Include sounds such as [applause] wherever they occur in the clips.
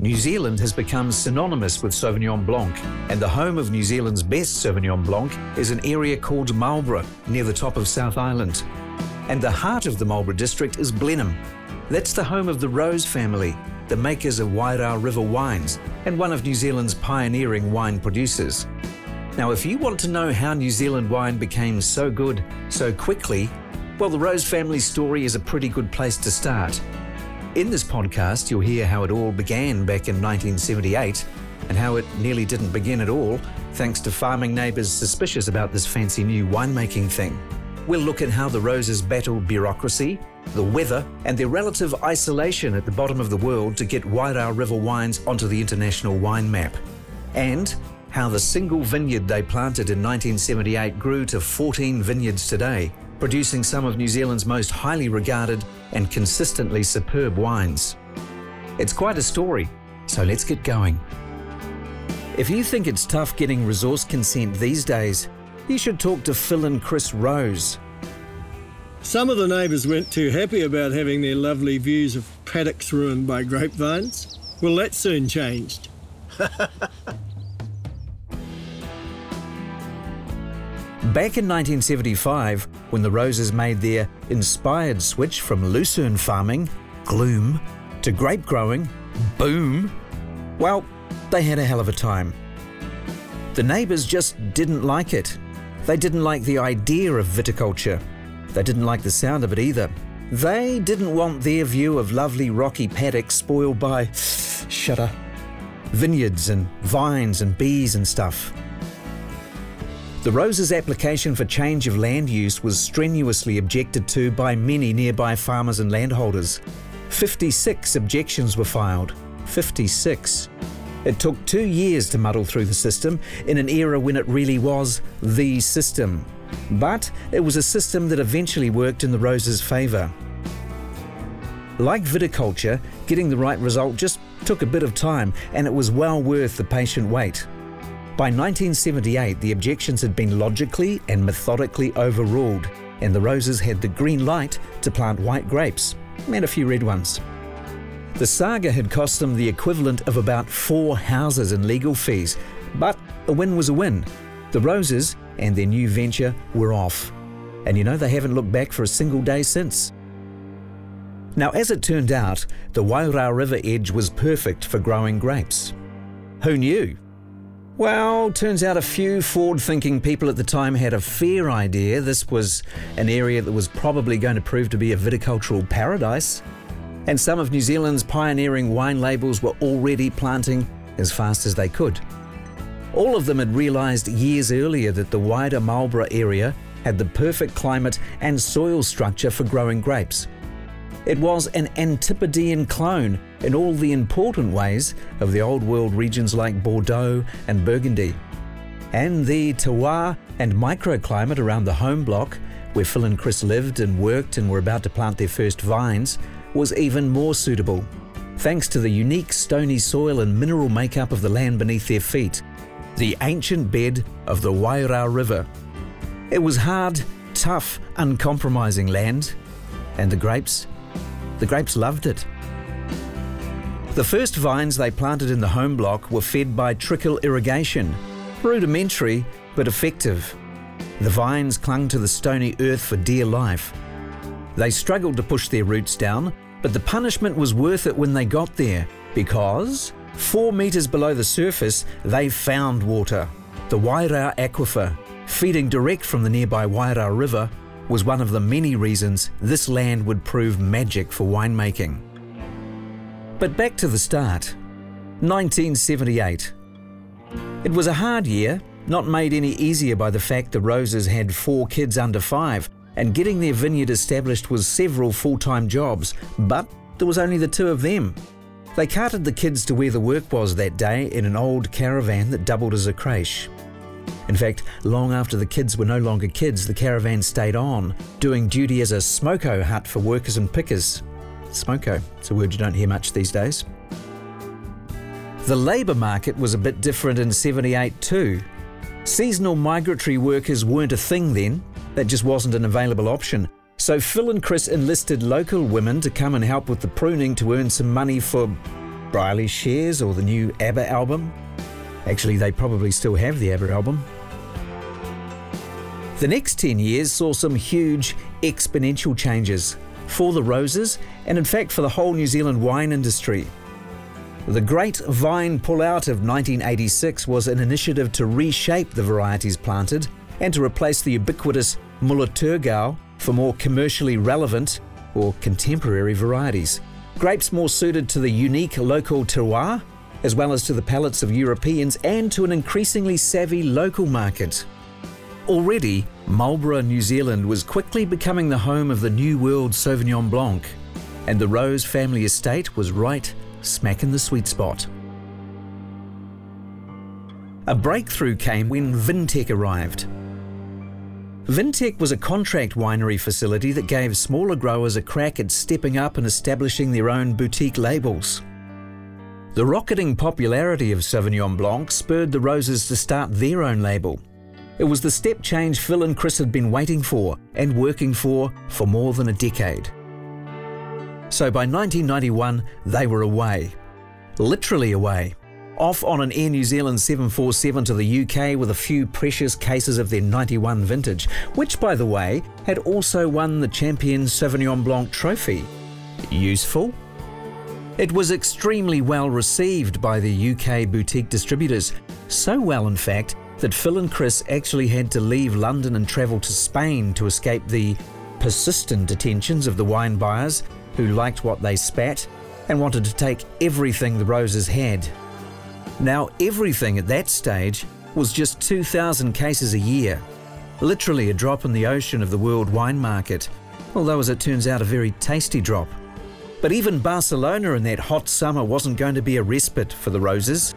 New Zealand has become synonymous with Sauvignon Blanc, and the home of New Zealand's best Sauvignon Blanc is an area called Marlborough, near the top of South Island. And the heart of the Marlborough district is Blenheim. That's the home of the Rose family, the makers of Wairau River wines, and one of New Zealand's pioneering wine producers. Now, if you want to know how New Zealand wine became so good so quickly, well, the Rose family story is a pretty good place to start. In this podcast, you'll hear how it all began back in 1978 and how it nearly didn't begin at all, thanks to farming neighbours suspicious about this fancy new winemaking thing. We'll look at how the Roses battled bureaucracy, the weather, and their relative isolation at the bottom of the world to get Wairau River wines onto the international wine map. And how the single vineyard they planted in 1978 grew to 14 vineyards today, producing some of New Zealand's most highly regarded and consistently superb wines. It's quite a story, so let's get going. If you think it's tough getting resource consent these days, you should talk to Phil and Chris Rose. Some of the neighbours weren't too happy about having their lovely views of paddocks ruined by grapevines. Well, that soon changed. [laughs] Back in 1975, when the Roses made their inspired switch from lucerne farming, gloom, to grape growing, boom, well, they had a hell of a time. The neighbours just didn't like it. They didn't like the idea of viticulture. They didn't like the sound of it either. They didn't want their view of lovely rocky paddocks spoiled by, [sighs] shudder, vineyards and vines and bees and stuff. The Roses' application for change of land use was strenuously objected to by many nearby farmers and landholders. 56 objections were filed. 56. It took two years to muddle through the system in an era when it really was the system. But it was a system that eventually worked in the Roses' favour. Like viticulture, getting the right result just took a bit of time and it was well worth the patient wait. By 1978, the objections had been logically and methodically overruled, and the Roses had the green light to plant white grapes and a few red ones. The saga had cost them the equivalent of about four houses in legal fees, but a win was a win. The Roses and their new venture were off. And you know, they haven't looked back for a single day since. Now, as it turned out, the Wairau River edge was perfect for growing grapes. Who knew? Well, turns out a few forward thinking people at the time had a fair idea this was an area that was probably going to prove to be a viticultural paradise. And some of New Zealand's pioneering wine labels were already planting as fast as they could. All of them had realised years earlier that the wider Marlborough area had the perfect climate and soil structure for growing grapes. It was an Antipodean clone in all the important ways of the old world regions like Bordeaux and Burgundy. And the terroir and microclimate around the home block, where Phil and Chris lived and worked and were about to plant their first vines, was even more suitable, thanks to the unique stony soil and mineral makeup of the land beneath their feet, the ancient bed of the Wairau River. It was hard, tough, uncompromising land, and the grapes the grapes loved it. The first vines they planted in the home block were fed by trickle irrigation, rudimentary but effective. The vines clung to the stony earth for dear life. They struggled to push their roots down, but the punishment was worth it when they got there because, four metres below the surface, they found water. The Wairau Aquifer, feeding direct from the nearby Wairau River, was one of the many reasons this land would prove magic for winemaking. But back to the start 1978. It was a hard year, not made any easier by the fact the Roses had four kids under five, and getting their vineyard established was several full time jobs, but there was only the two of them. They carted the kids to where the work was that day in an old caravan that doubled as a creche. In fact, long after the kids were no longer kids, the caravan stayed on, doing duty as a smoko hut for workers and pickers. Smoko, it's a word you don't hear much these days. The labour market was a bit different in 78 too. Seasonal migratory workers weren't a thing then, that just wasn't an available option. So Phil and Chris enlisted local women to come and help with the pruning to earn some money for, Brierley Shares or the new ABBA album. Actually, they probably still have the ABBA album. The next 10 years saw some huge exponential changes for the roses and, in fact, for the whole New Zealand wine industry. The Great Vine Pullout of 1986 was an initiative to reshape the varieties planted and to replace the ubiquitous Müller-Thurgau for more commercially relevant or contemporary varieties. Grapes more suited to the unique local terroir, as well as to the palates of Europeans and to an increasingly savvy local market. Already, Marlborough, New Zealand was quickly becoming the home of the New World Sauvignon Blanc, and the Rose family estate was right smack in the sweet spot. A breakthrough came when Vintec arrived. Vintec was a contract winery facility that gave smaller growers a crack at stepping up and establishing their own boutique labels. The rocketing popularity of Sauvignon Blanc spurred the Roses to start their own label. It was the step change Phil and Chris had been waiting for and working for for more than a decade. So by 1991, they were away. Literally away off on an Air New Zealand 747 to the UK with a few precious cases of their 91 vintage, which, by the way, had also won the Champion Sauvignon Blanc trophy. Useful? It was extremely well received by the UK boutique distributors, so well, in fact, that Phil and Chris actually had to leave London and travel to Spain to escape the persistent attentions of the wine buyers who liked what they spat and wanted to take everything the Roses had. Now, everything at that stage was just 2,000 cases a year, literally a drop in the ocean of the world wine market, although, as it turns out, a very tasty drop. But even Barcelona in that hot summer wasn't going to be a respite for the Roses.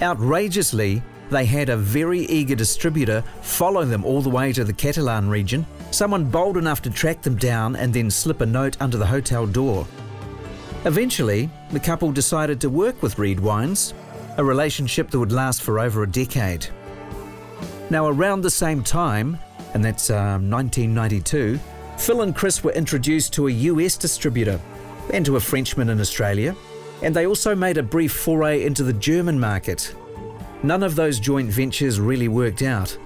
Outrageously, they had a very eager distributor follow them all the way to the Catalan region, someone bold enough to track them down and then slip a note under the hotel door. Eventually, the couple decided to work with Reed Wines a relationship that would last for over a decade. Now, around the same time, and that's um, 1992, Phil and Chris were introduced to a US distributor and to a Frenchman in Australia, and they also made a brief foray into the German market. None of those joint ventures really worked out.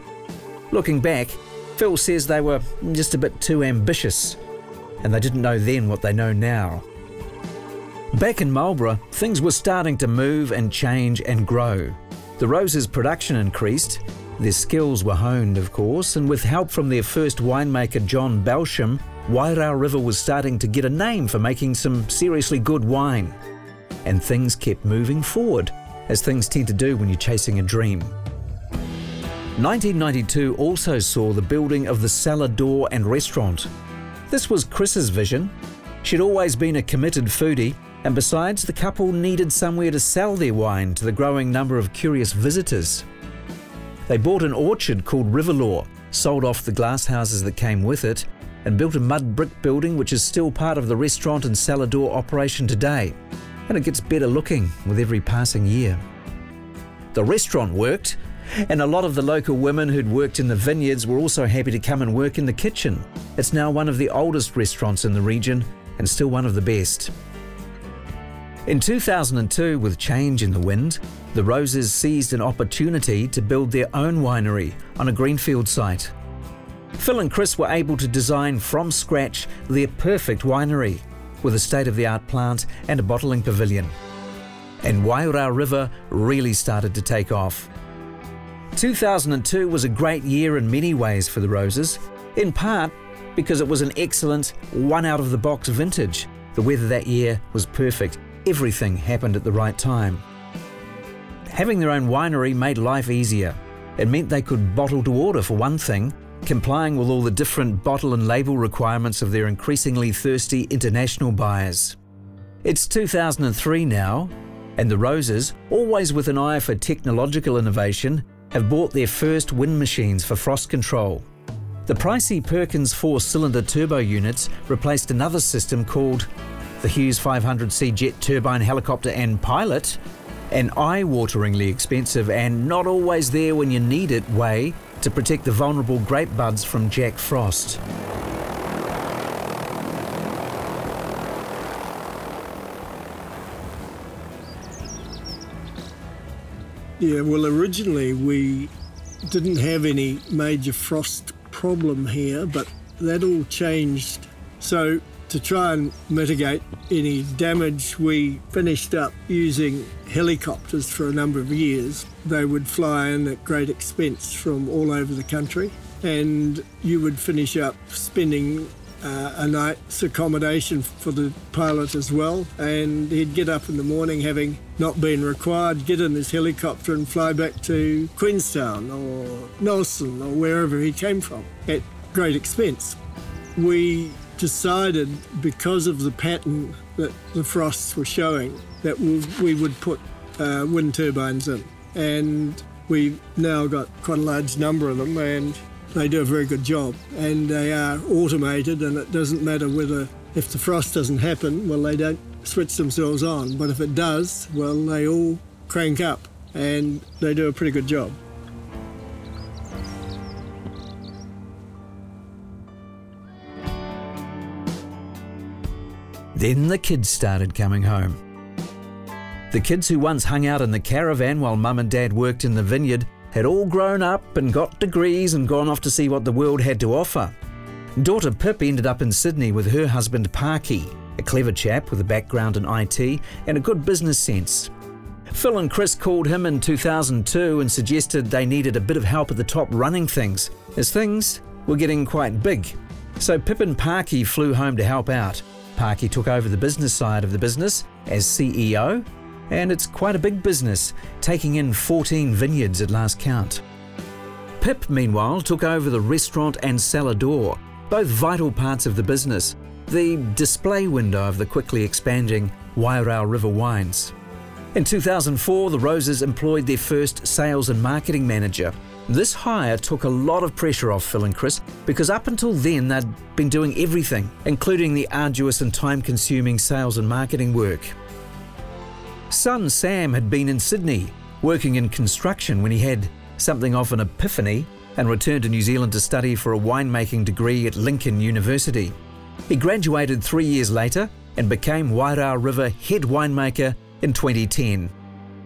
Looking back, Phil says they were just a bit too ambitious, and they didn't know then what they know now. Back in Marlborough, things were starting to move and change and grow. The Roses' production increased, their skills were honed, of course, and with help from their first winemaker John Belsham, Wairau River was starting to get a name for making some seriously good wine. And things kept moving forward, as things tend to do when you're chasing a dream. 1992 also saw the building of the Cellar Door and Restaurant. This was Chris's vision. She'd always been a committed foodie and besides, the couple needed somewhere to sell their wine to the growing number of curious visitors. They bought an orchard called Riverlaw, sold off the glasshouses that came with it, and built a mud brick building which is still part of the restaurant and cellar door operation today. And it gets better looking with every passing year. The restaurant worked, and a lot of the local women who'd worked in the vineyards were also happy to come and work in the kitchen. It's now one of the oldest restaurants in the region and still one of the best. In 2002, with change in the wind, the Roses seized an opportunity to build their own winery on a greenfield site. Phil and Chris were able to design from scratch their perfect winery with a state of the art plant and a bottling pavilion. And Wairau River really started to take off. 2002 was a great year in many ways for the Roses, in part because it was an excellent one out of the box vintage. The weather that year was perfect everything happened at the right time. Having their own winery made life easier. It meant they could bottle to order for one thing, complying with all the different bottle and label requirements of their increasingly thirsty international buyers. It's 2003 now, and the Roses, always with an eye for technological innovation, have bought their first wind machines for frost control. The pricey Perkins four cylinder turbo units replaced another system called the Hughes 500C jet turbine helicopter and pilot, an eye wateringly expensive and not always there when you need it way to protect the vulnerable grape buds from Jack Frost. Yeah, well, originally we didn't have any major frost problem here, but that all changed. So to try and mitigate any damage, we finished up using helicopters for a number of years. They would fly in at great expense from all over the country, and you would finish up spending uh, a night's accommodation for the pilot as well. And he'd get up in the morning, having not been required, get in his helicopter and fly back to Queenstown or Nelson or wherever he came from at great expense. We decided, because of the pattern that the frosts were showing, that we would put uh, wind turbines in. And we've now got quite a large number of them, and they do a very good job. And they are automated and it doesn't matter whether if the frost doesn't happen well they don't switch themselves on. But if it does well they all crank up and they do a pretty good job Then the kids started coming home. The kids who once hung out in the caravan while mum and dad worked in the vineyard had all grown up and got degrees and gone off to see what the world had to offer. Daughter Pip ended up in Sydney with her husband Parky, a clever chap with a background in IT and a good business sense. Phil and Chris called him in 2002 and suggested they needed a bit of help at the top running things, as things were getting quite big. So Pip and Parky flew home to help out. Parky took over the business side of the business as CEO and it's quite a big business, taking in 14 vineyards at last count. Pip, meanwhile, took over the restaurant and cellar door, both vital parts of the business, the display window of the quickly expanding Wairau River wines. In 2004, the Roses employed their first sales and marketing manager. This hire took a lot of pressure off Phil and Chris because up until then they'd been doing everything, including the arduous and time consuming sales and marketing work. Son Sam had been in Sydney, working in construction when he had something of an epiphany and returned to New Zealand to study for a winemaking degree at Lincoln University. He graduated three years later and became Wairau River head winemaker in 2010.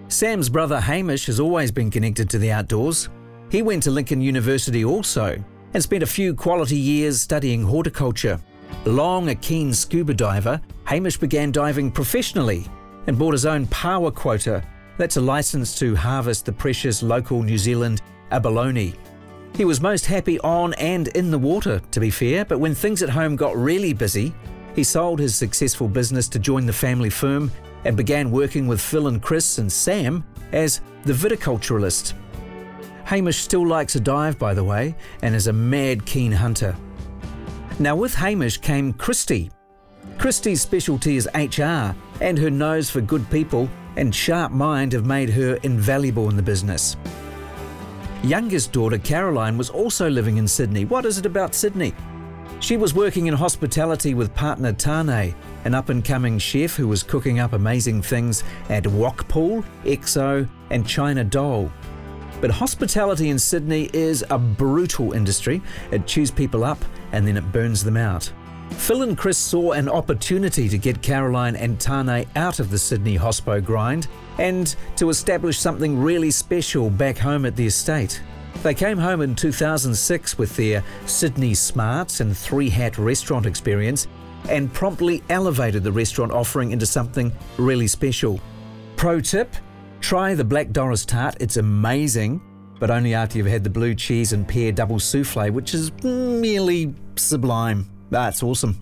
Sam's brother Hamish has always been connected to the outdoors. He went to Lincoln University also and spent a few quality years studying horticulture. Long a keen scuba diver, Hamish began diving professionally and bought his own paua quota. That's a license to harvest the precious local New Zealand abalone. He was most happy on and in the water, to be fair, but when things at home got really busy, he sold his successful business to join the family firm and began working with Phil and Chris and Sam as the viticulturalist. Hamish still likes a dive, by the way, and is a mad keen hunter. Now, with Hamish came Christy, Christie's specialty is HR, and her nose for good people and sharp mind have made her invaluable in the business. Youngest daughter Caroline was also living in Sydney. What is it about Sydney? She was working in hospitality with partner Tane, an up and coming chef who was cooking up amazing things at Wokpool, XO, and China Doll. But hospitality in Sydney is a brutal industry. It chews people up and then it burns them out. Phil and Chris saw an opportunity to get Caroline and Tane out of the Sydney hospo grind and to establish something really special back home at the estate. They came home in 2006 with their Sydney Smarts and Three Hat restaurant experience and promptly elevated the restaurant offering into something really special. Pro tip try the Black Doris tart, it's amazing, but only after you've had the blue cheese and pear double souffle, which is merely sublime. That's awesome.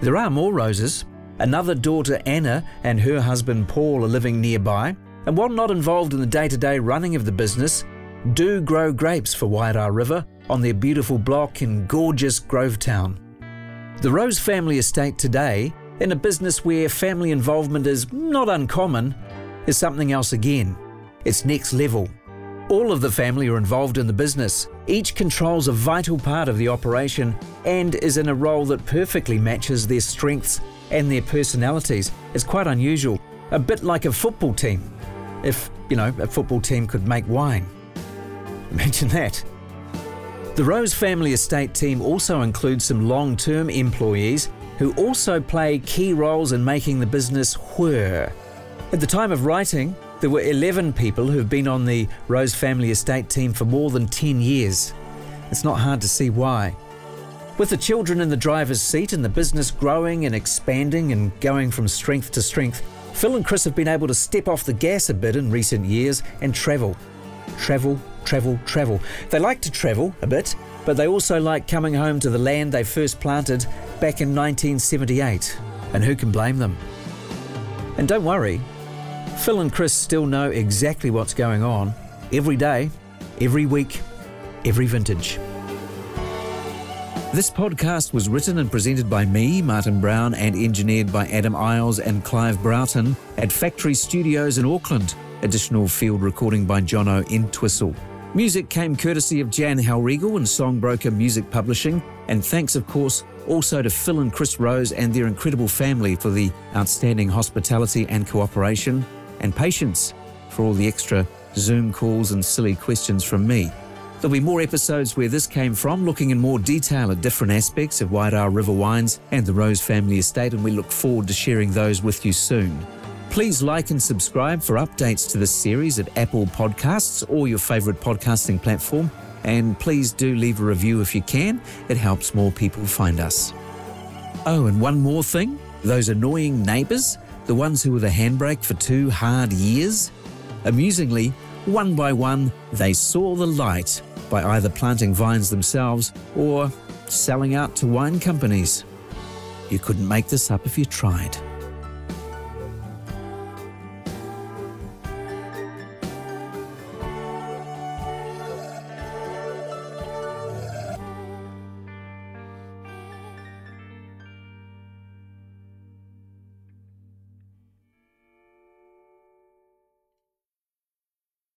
There are more roses. Another daughter, Anna, and her husband Paul are living nearby, and while not involved in the day to day running of the business, do grow grapes for Wairau River on their beautiful block in gorgeous Grovetown. The Rose family estate today, in a business where family involvement is not uncommon, is something else again. It's next level. All of the family are involved in the business. Each controls a vital part of the operation and is in a role that perfectly matches their strengths and their personalities. It's quite unusual, a bit like a football team. If, you know, a football team could make wine. [laughs] Imagine that. The Rose family estate team also includes some long term employees who also play key roles in making the business whir. At the time of writing, There were 11 people who've been on the Rose family estate team for more than 10 years. It's not hard to see why. With the children in the driver's seat and the business growing and expanding and going from strength to strength, Phil and Chris have been able to step off the gas a bit in recent years and travel. Travel, travel, travel. They like to travel a bit, but they also like coming home to the land they first planted back in 1978. And who can blame them? And don't worry, Phil and Chris still know exactly what's going on every day, every week, every vintage. This podcast was written and presented by me, Martin Brown, and engineered by Adam Isles and Clive Broughton at Factory Studios in Auckland. Additional field recording by Jono Entwistle. Music came courtesy of Jan Halregal and Songbroker Music Publishing, and thanks, of course, also to Phil and Chris Rose and their incredible family for the outstanding hospitality and cooperation, and patience for all the extra Zoom calls and silly questions from me. There'll be more episodes where this came from, looking in more detail at different aspects of Wairau River Wines and the Rose family estate, and we look forward to sharing those with you soon. Please like and subscribe for updates to this series at Apple Podcasts or your favourite podcasting platform. And please do leave a review if you can, it helps more people find us. Oh, and one more thing those annoying neighbours, the ones who were the handbrake for two hard years. Amusingly, one by one, they saw the light by either planting vines themselves or selling out to wine companies. You couldn't make this up if you tried.